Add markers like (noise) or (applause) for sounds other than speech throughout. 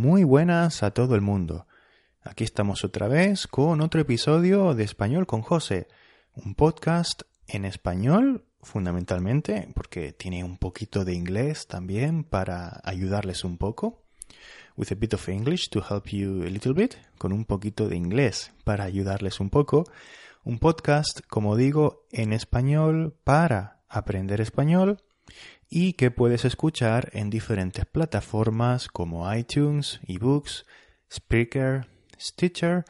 Muy buenas a todo el mundo. Aquí estamos otra vez con otro episodio de Español con José, un podcast en español fundamentalmente porque tiene un poquito de inglés también para ayudarles un poco. With a bit of English to help you a little bit, con un poquito de inglés para ayudarles un poco. Un podcast, como digo, en español para aprender español y que puedes escuchar en diferentes plataformas como iTunes, eBooks, Spreaker, Stitcher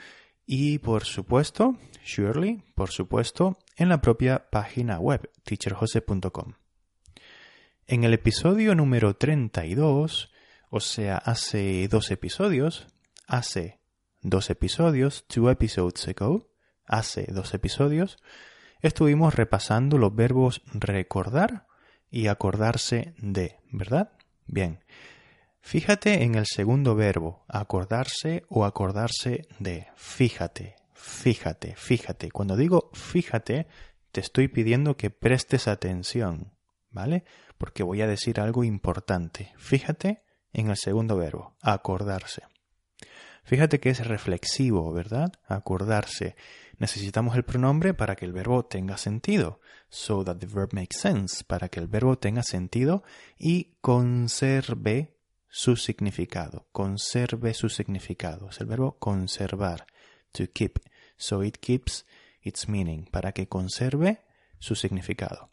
y por supuesto, surely, por supuesto, en la propia página web teacherjose.com. En el episodio número 32, o sea, hace dos episodios, hace dos episodios, two episodes ago, hace dos episodios, estuvimos repasando los verbos recordar y acordarse de, ¿verdad? Bien. Fíjate en el segundo verbo, acordarse o acordarse de. Fíjate, fíjate, fíjate. Cuando digo fíjate, te estoy pidiendo que prestes atención, ¿vale? Porque voy a decir algo importante. Fíjate en el segundo verbo, acordarse. Fíjate que es reflexivo, ¿verdad? Acordarse. Necesitamos el pronombre para que el verbo tenga sentido. So that the verb makes sense. Para que el verbo tenga sentido y conserve su significado. Conserve su significado. Es el verbo conservar. To keep. So it keeps its meaning. Para que conserve su significado.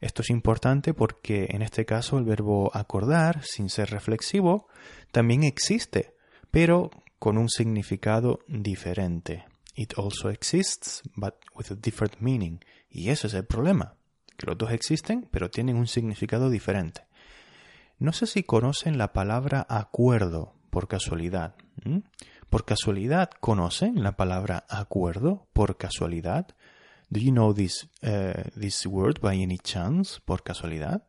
Esto es importante porque en este caso el verbo acordar, sin ser reflexivo, también existe, pero con un significado diferente. It also exists, but with a different meaning. Y ese es el problema, que los dos existen, pero tienen un significado diferente. No sé si conocen la palabra acuerdo por casualidad. ¿Por casualidad conocen la palabra acuerdo por casualidad? Do you know this, uh, this word by any chance? Por casualidad.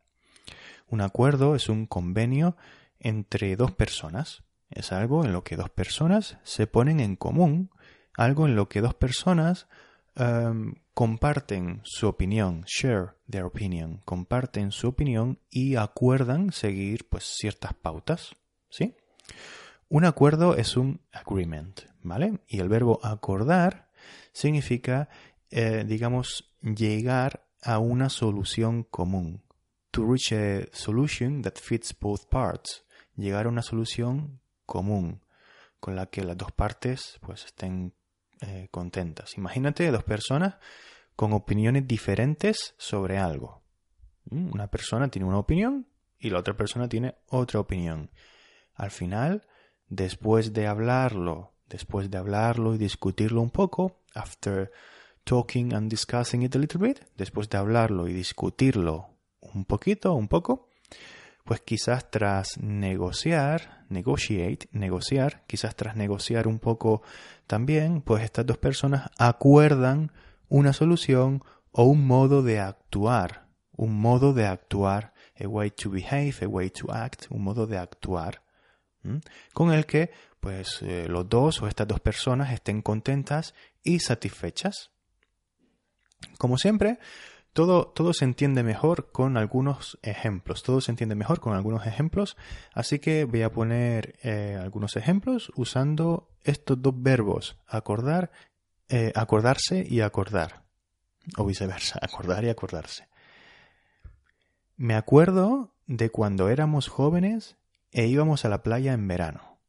Un acuerdo es un convenio entre dos personas. Es algo en lo que dos personas se ponen en común, algo en lo que dos personas um, comparten su opinión, share their opinion, comparten su opinión y acuerdan seguir pues ciertas pautas, ¿sí? Un acuerdo es un agreement, ¿vale? Y el verbo acordar significa, eh, digamos, llegar a una solución común. To reach a solution that fits both parts. Llegar a una solución común con la que las dos partes pues estén eh, contentas. Imagínate dos personas con opiniones diferentes sobre algo. ¿Mm? Una persona tiene una opinión y la otra persona tiene otra opinión. Al final, después de hablarlo, después de hablarlo y discutirlo un poco, after talking and discussing it a little bit, después de hablarlo y discutirlo un poquito, un poco, pues quizás tras negociar, negotiate, negociar, quizás tras negociar un poco también, pues estas dos personas acuerdan una solución o un modo de actuar, un modo de actuar, a way to behave, a way to act, un modo de actuar, con el que pues eh, los dos o estas dos personas estén contentas y satisfechas. Como siempre, todo, todo se entiende mejor con algunos ejemplos. Todo se entiende mejor con algunos ejemplos. Así que voy a poner eh, algunos ejemplos usando estos dos verbos, acordar, eh, acordarse y acordar. O viceversa, (laughs) acordar y acordarse. Me acuerdo de cuando éramos jóvenes e íbamos a la playa en verano.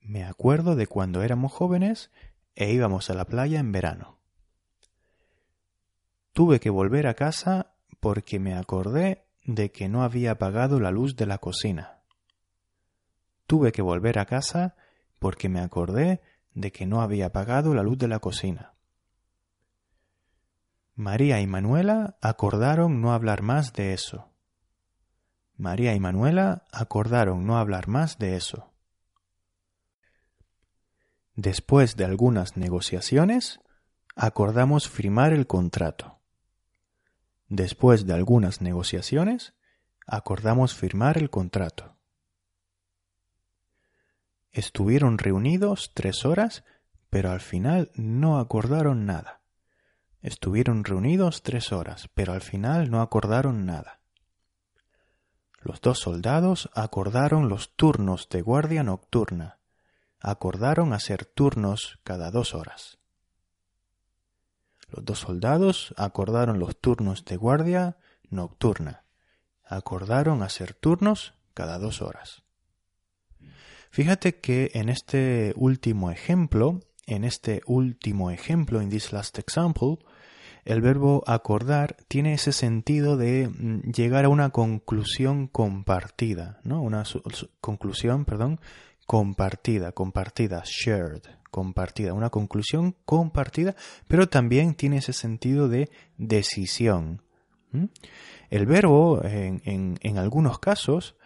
Me acuerdo de cuando éramos jóvenes e íbamos a la playa en verano. Tuve que volver a casa porque me acordé de que no había apagado la luz de la cocina. Tuve que volver a casa porque me acordé de que no había apagado la luz de la cocina. María y Manuela acordaron no hablar más de eso. María y Manuela acordaron no hablar más de eso. Después de algunas negociaciones, acordamos firmar el contrato. Después de algunas negociaciones, acordamos firmar el contrato. Estuvieron reunidos tres horas, pero al final no acordaron nada. Estuvieron reunidos tres horas, pero al final no acordaron nada. Los dos soldados acordaron los turnos de guardia nocturna. Acordaron hacer turnos cada dos horas. Los dos soldados acordaron los turnos de guardia nocturna. Acordaron hacer turnos cada dos horas. Fíjate que en este último ejemplo, en este último ejemplo, in this last example, el verbo acordar tiene ese sentido de mm, llegar a una conclusión compartida, ¿no? Una conclusión, perdón, compartida, compartida, shared, compartida, una conclusión compartida, pero también tiene ese sentido de decisión. El verbo, en, en, algunos casos,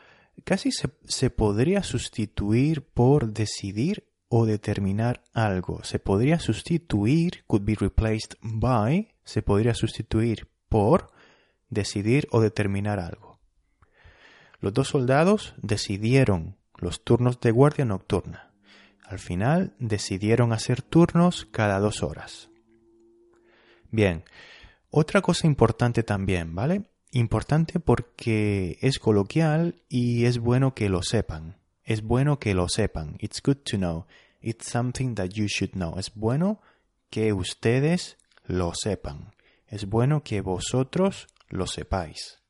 casi se, se podría sustituir por decidir o determinar algo. Se podría sustituir, could be replaced by, se podría sustituir por decidir o determinar algo. Los dos soldados decidieron los turnos de guardia nocturna. Al final decidieron hacer turnos cada dos horas. Bien, otra cosa importante también, ¿vale? Importante porque es coloquial y es bueno que lo sepan. Es bueno que lo sepan. It's good to know. It's something that you should know. Es bueno que ustedes lo sepan. Es bueno que vosotros lo sepáis.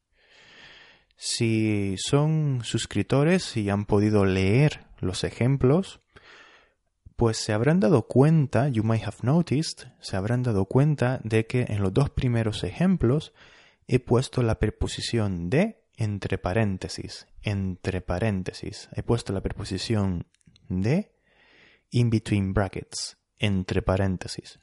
Si son suscriptores y han podido leer los ejemplos, pues se habrán dado cuenta, you may have noticed, se habrán dado cuenta de que en los dos primeros ejemplos he puesto la preposición de entre paréntesis, entre paréntesis. He puesto la preposición de in between brackets, entre paréntesis.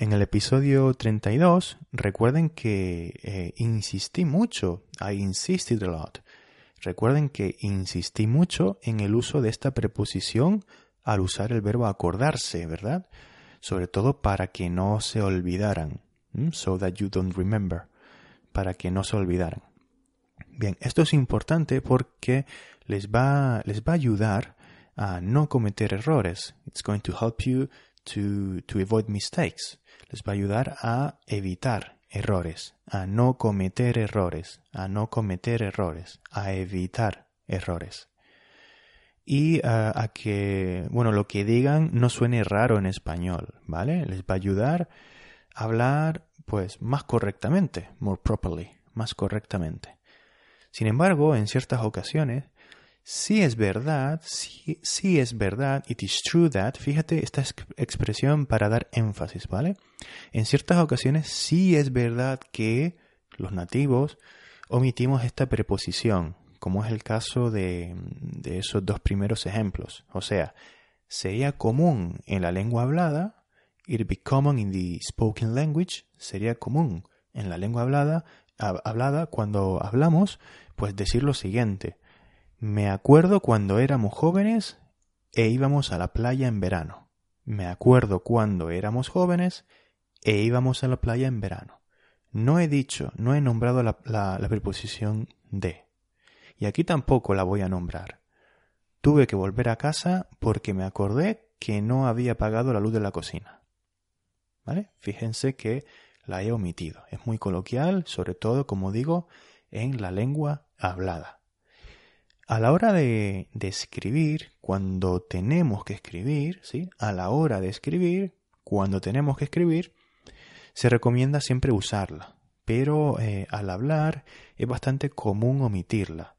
En el episodio 32, recuerden que eh, insistí mucho, I insisted a lot. Recuerden que insistí mucho en el uso de esta preposición al usar el verbo acordarse, ¿verdad? Sobre todo para que no se olvidaran. So that you don't remember. Para que no se olvidaran. Bien, esto es importante porque les va, les va a ayudar a no cometer errores. It's going to help you to, to avoid mistakes. Les va a ayudar a evitar errores, a no cometer errores, a no cometer errores, a evitar errores. Y uh, a que, bueno, lo que digan no suene raro en español, ¿vale? Les va a ayudar a hablar, pues, más correctamente, more properly, más correctamente. Sin embargo, en ciertas ocasiones, Sí es verdad, sí, sí es verdad, it is true that, fíjate esta expresión para dar énfasis, ¿vale? En ciertas ocasiones sí es verdad que los nativos omitimos esta preposición, como es el caso de, de esos dos primeros ejemplos. O sea, sería común en la lengua hablada, it be common in the spoken language, sería común en la lengua hablada, hablada cuando hablamos, pues decir lo siguiente. Me acuerdo cuando éramos jóvenes e íbamos a la playa en verano. Me acuerdo cuando éramos jóvenes e íbamos a la playa en verano. No he dicho, no he nombrado la, preposición de. Y aquí tampoco la voy a nombrar. Tuve que volver a casa porque me acordé que no había apagado la luz de la cocina. ¿Vale? Fíjense que la he omitido. Es muy coloquial, sobre todo, como digo, en la lengua hablada. A la hora de, escribir, cuando tenemos que escribir, ¿sí? A la hora de escribir, cuando tenemos que escribir, se recomienda siempre usarla, pero eh, al hablar es bastante común omitirla.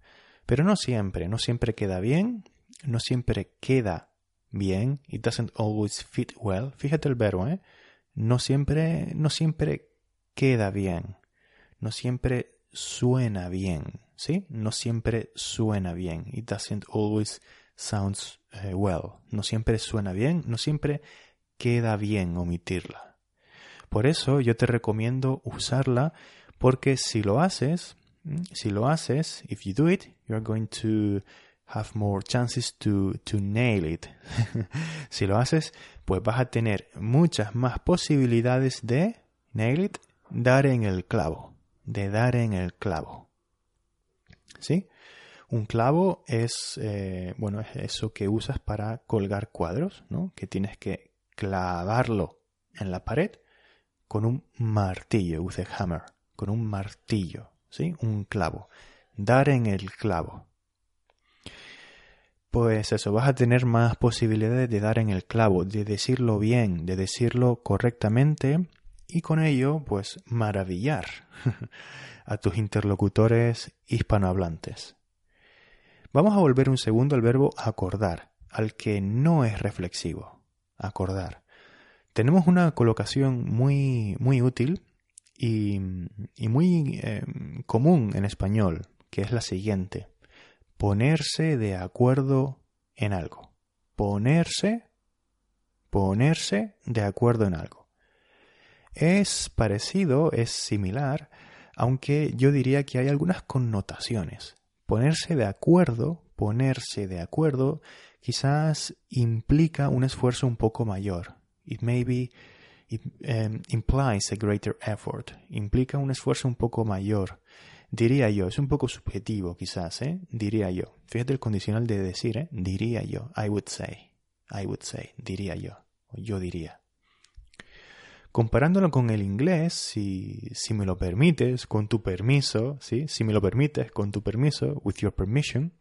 Pero no siempre, no siempre queda bien, no siempre queda bien. It doesn't always fit well. Fíjate el verbo, ¿eh? No siempre, no siempre queda bien, no siempre suena bien. ¿Sí? No siempre suena bien. It doesn't always sounds eh, well. No siempre suena bien, no siempre queda bien omitirla. Por eso yo te recomiendo usarla porque si lo haces, mm, si lo haces, if you do it, you're going to have more chances to, to nail it. (laughs) si lo haces, pues vas a tener muchas más posibilidades de nail it, dar en el clavo, de dar en el clavo. ¿Sí? Un clavo es, eh, bueno, es eso que usas para colgar cuadros, ¿no? Que tienes que clavarlo en la pared con un martillo, with a hammer, con un martillo, ¿sí? Un clavo. dar en el clavo. Pues eso, vas a tener más posibilidades de dar en el clavo, de decirlo bien, de decirlo correctamente y con ello, pues, maravillar (laughs) a tus interlocutores hispanohablantes. Vamos a volver un segundo al verbo acordar, al que no es reflexivo. Acordar. Tenemos una colocación muy, muy útil y, muy eh, común en español, que es la siguiente. Ponerse de acuerdo en algo. Ponerse, ponerse de acuerdo en algo. Es parecido, es similar, aunque yo diría que hay algunas connotaciones. Ponerse de acuerdo, ponerse de acuerdo, quizás implica un esfuerzo un poco mayor. It maybe it, um, implies a greater effort. Implica un esfuerzo un poco mayor. Diría yo, es un poco subjetivo quizás, ¿eh? Diría yo. Fíjate el condicional de decir, ¿eh? Diría yo. I would say. I would say. Diría yo. Yo diría. Comparándolo con el inglés, si, si me lo permites, con tu permiso, ¿sí? si me lo permites, con tu permiso, with your permission,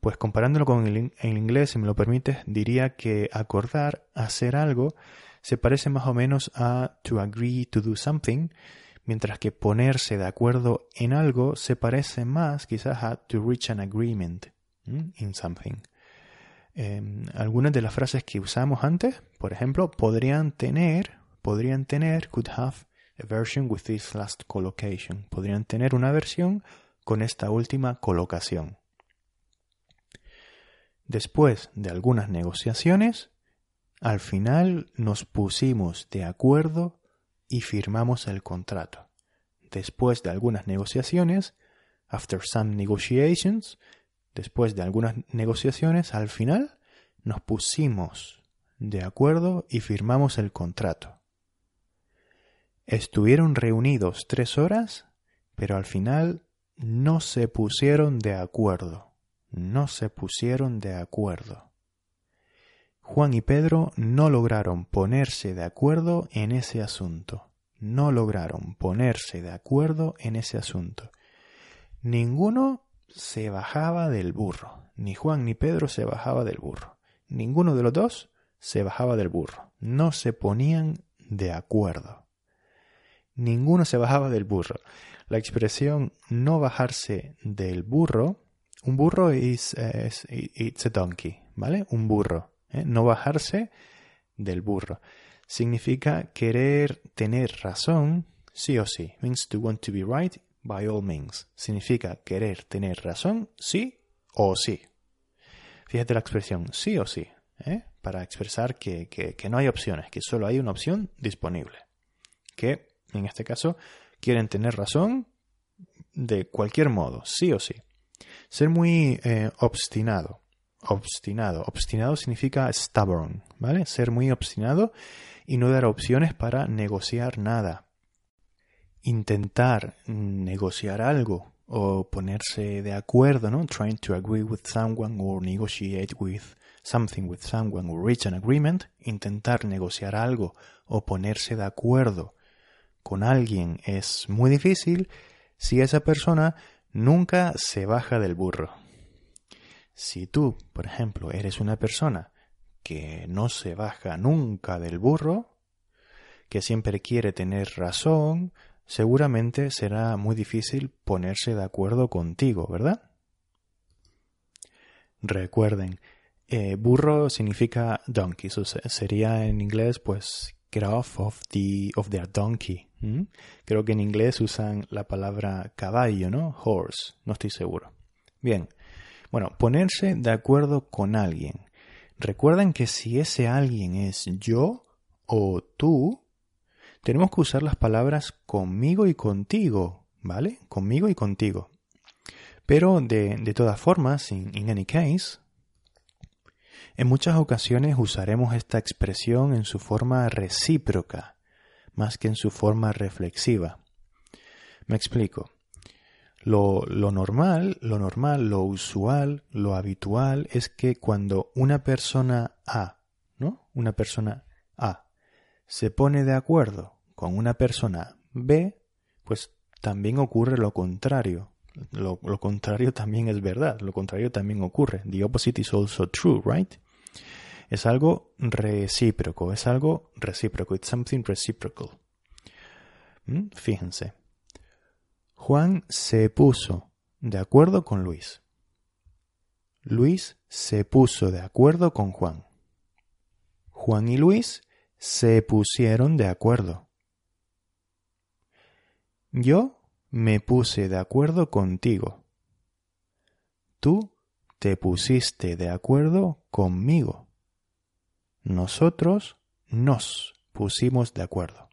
pues comparándolo con el, inglés, si me lo permites, diría que acordar, hacer algo, se parece más o menos a to agree to do something, mientras que ponerse de acuerdo en algo se parece más quizás a to reach an agreement in something. Em, algunas de las frases que usamos antes, por ejemplo, podrían tener podrían tener, could have, a version with this last collocation. Podrían tener una versión con esta última colocación. Después de algunas negociaciones, al final nos pusimos de acuerdo y firmamos el contrato. Después de algunas negociaciones, after some negotiations, después de algunas negociaciones, al final nos pusimos de acuerdo y firmamos el contrato. Estuvieron reunidos tres horas, pero al final no se pusieron de acuerdo. No se pusieron de acuerdo. Juan y Pedro no lograron ponerse de acuerdo en ese asunto. No lograron ponerse de acuerdo en ese asunto. Ninguno se bajaba del burro. Ni Juan ni Pedro se bajaba del burro. Ninguno de los dos se bajaba del burro. No se ponían de acuerdo ninguno se bajaba del burro. La expresión no bajarse del burro, un burro es, it's a donkey, ¿vale? Un burro. ¿eh? No bajarse del burro. Significa querer tener razón, sí o sí. Means to want to be right by all means. Significa querer tener razón, sí o sí. Fíjate la expresión sí o sí, ¿eh? para expresar que, que, que no hay opciones, que solo hay una opción disponible. Que en este caso, quieren tener razón de cualquier modo, sí o sí. Ser muy eh, obstinado. Obstinado. Obstinado significa stubborn, ¿vale? Ser muy obstinado y no dar opciones para negociar nada. Intentar negociar algo o ponerse de acuerdo, ¿no? Trying to agree with someone or negotiate with something with someone or reach an agreement. Intentar negociar algo o ponerse de acuerdo con alguien es muy difícil si esa persona nunca se baja del burro. Si tú, por ejemplo, eres una persona que no se baja nunca del burro, que siempre quiere tener razón, seguramente será muy difícil ponerse de acuerdo contigo, ¿verdad? Recuerden, eh, burro significa donkey, sería en inglés pues off of, the, of their donkey. Creo que en inglés usan la palabra caballo, ¿no? Horse, no estoy seguro. Bien, bueno, ponerse de acuerdo con alguien. Recuerden que si ese alguien es yo o tú, tenemos que usar las palabras conmigo y contigo, ¿vale? Conmigo y contigo. Pero de, de todas formas, in any case, en muchas ocasiones usaremos esta expresión en su forma recíproca, más que en su forma reflexiva. Me explico. Lo, normal, lo normal, lo usual, lo habitual es que cuando una persona A, ¿no? Una persona A se pone de acuerdo con una persona B, pues también ocurre lo contrario. Lo, contrario también es verdad, lo contrario también ocurre. The opposite is also true, right? Es algo recíproco, es algo recíproco, it's something reciprocal. ¿Mm? Fíjense. Juan se puso de acuerdo con Luis. Luis se puso de acuerdo con Juan. Juan y Luis se pusieron de acuerdo. Yo me puse de acuerdo contigo. Tú te pusiste de acuerdo conmigo. Nosotros nos pusimos de acuerdo.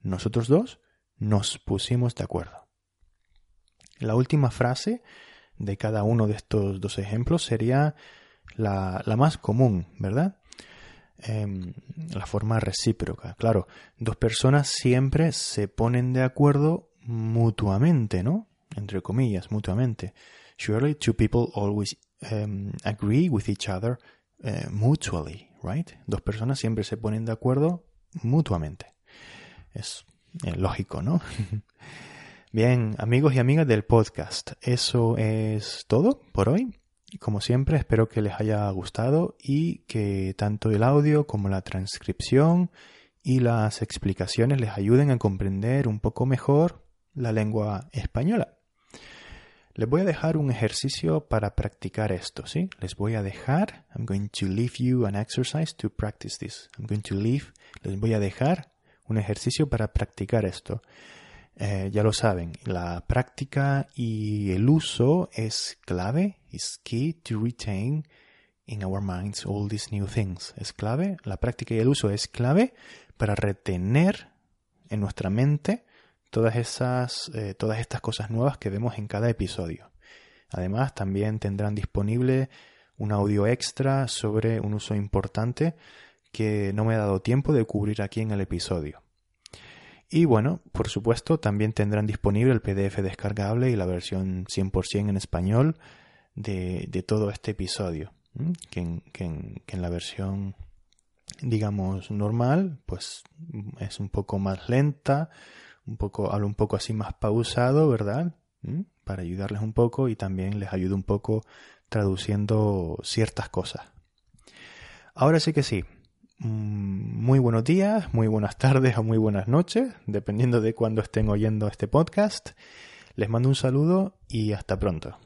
Nosotros dos nos pusimos de acuerdo. La última frase de cada uno de estos dos ejemplos sería la, más común, ¿verdad? Em, la forma recíproca. Claro, dos personas siempre se ponen de acuerdo mutuamente, ¿no? Entre comillas, mutuamente. Surely two people always um, agree with each other uh, mutually, right? Dos personas siempre se ponen de acuerdo mutuamente. Es eh, lógico, ¿no? (laughs) Bien, amigos y amigas del podcast, eso es todo por hoy. Como siempre, espero que les haya gustado y que tanto el audio como la transcripción y las explicaciones les ayuden a comprender un poco mejor la lengua española. Les voy a dejar un ejercicio para practicar esto, ¿sí? Les voy a dejar, I'm going to leave you an exercise to practice this. I'm going to leave, les voy a dejar un ejercicio para practicar esto. Eh, ya lo saben, la práctica y el uso es clave, is key to retain in our minds all these new things. Es clave, la práctica y el uso es clave para retener en nuestra mente todas esas, eh, todas estas cosas nuevas que vemos en cada episodio. Además, también tendrán disponible un audio extra sobre un uso importante que no me ha dado tiempo de cubrir aquí en el episodio. Y bueno, por supuesto, también tendrán disponible el PDF descargable y la versión 100% en español de, todo este episodio, que en, que, en, la versión, digamos, normal, pues es un poco más lenta, un poco, hablo un poco así más pausado, ¿verdad? Para ayudarles un poco y también les ayudo un poco traduciendo ciertas cosas. Ahora sí que sí, Mm, muy buenos días, muy buenas tardes o muy buenas noches, dependiendo de cuándo estén oyendo este podcast. Les mando un saludo y hasta pronto.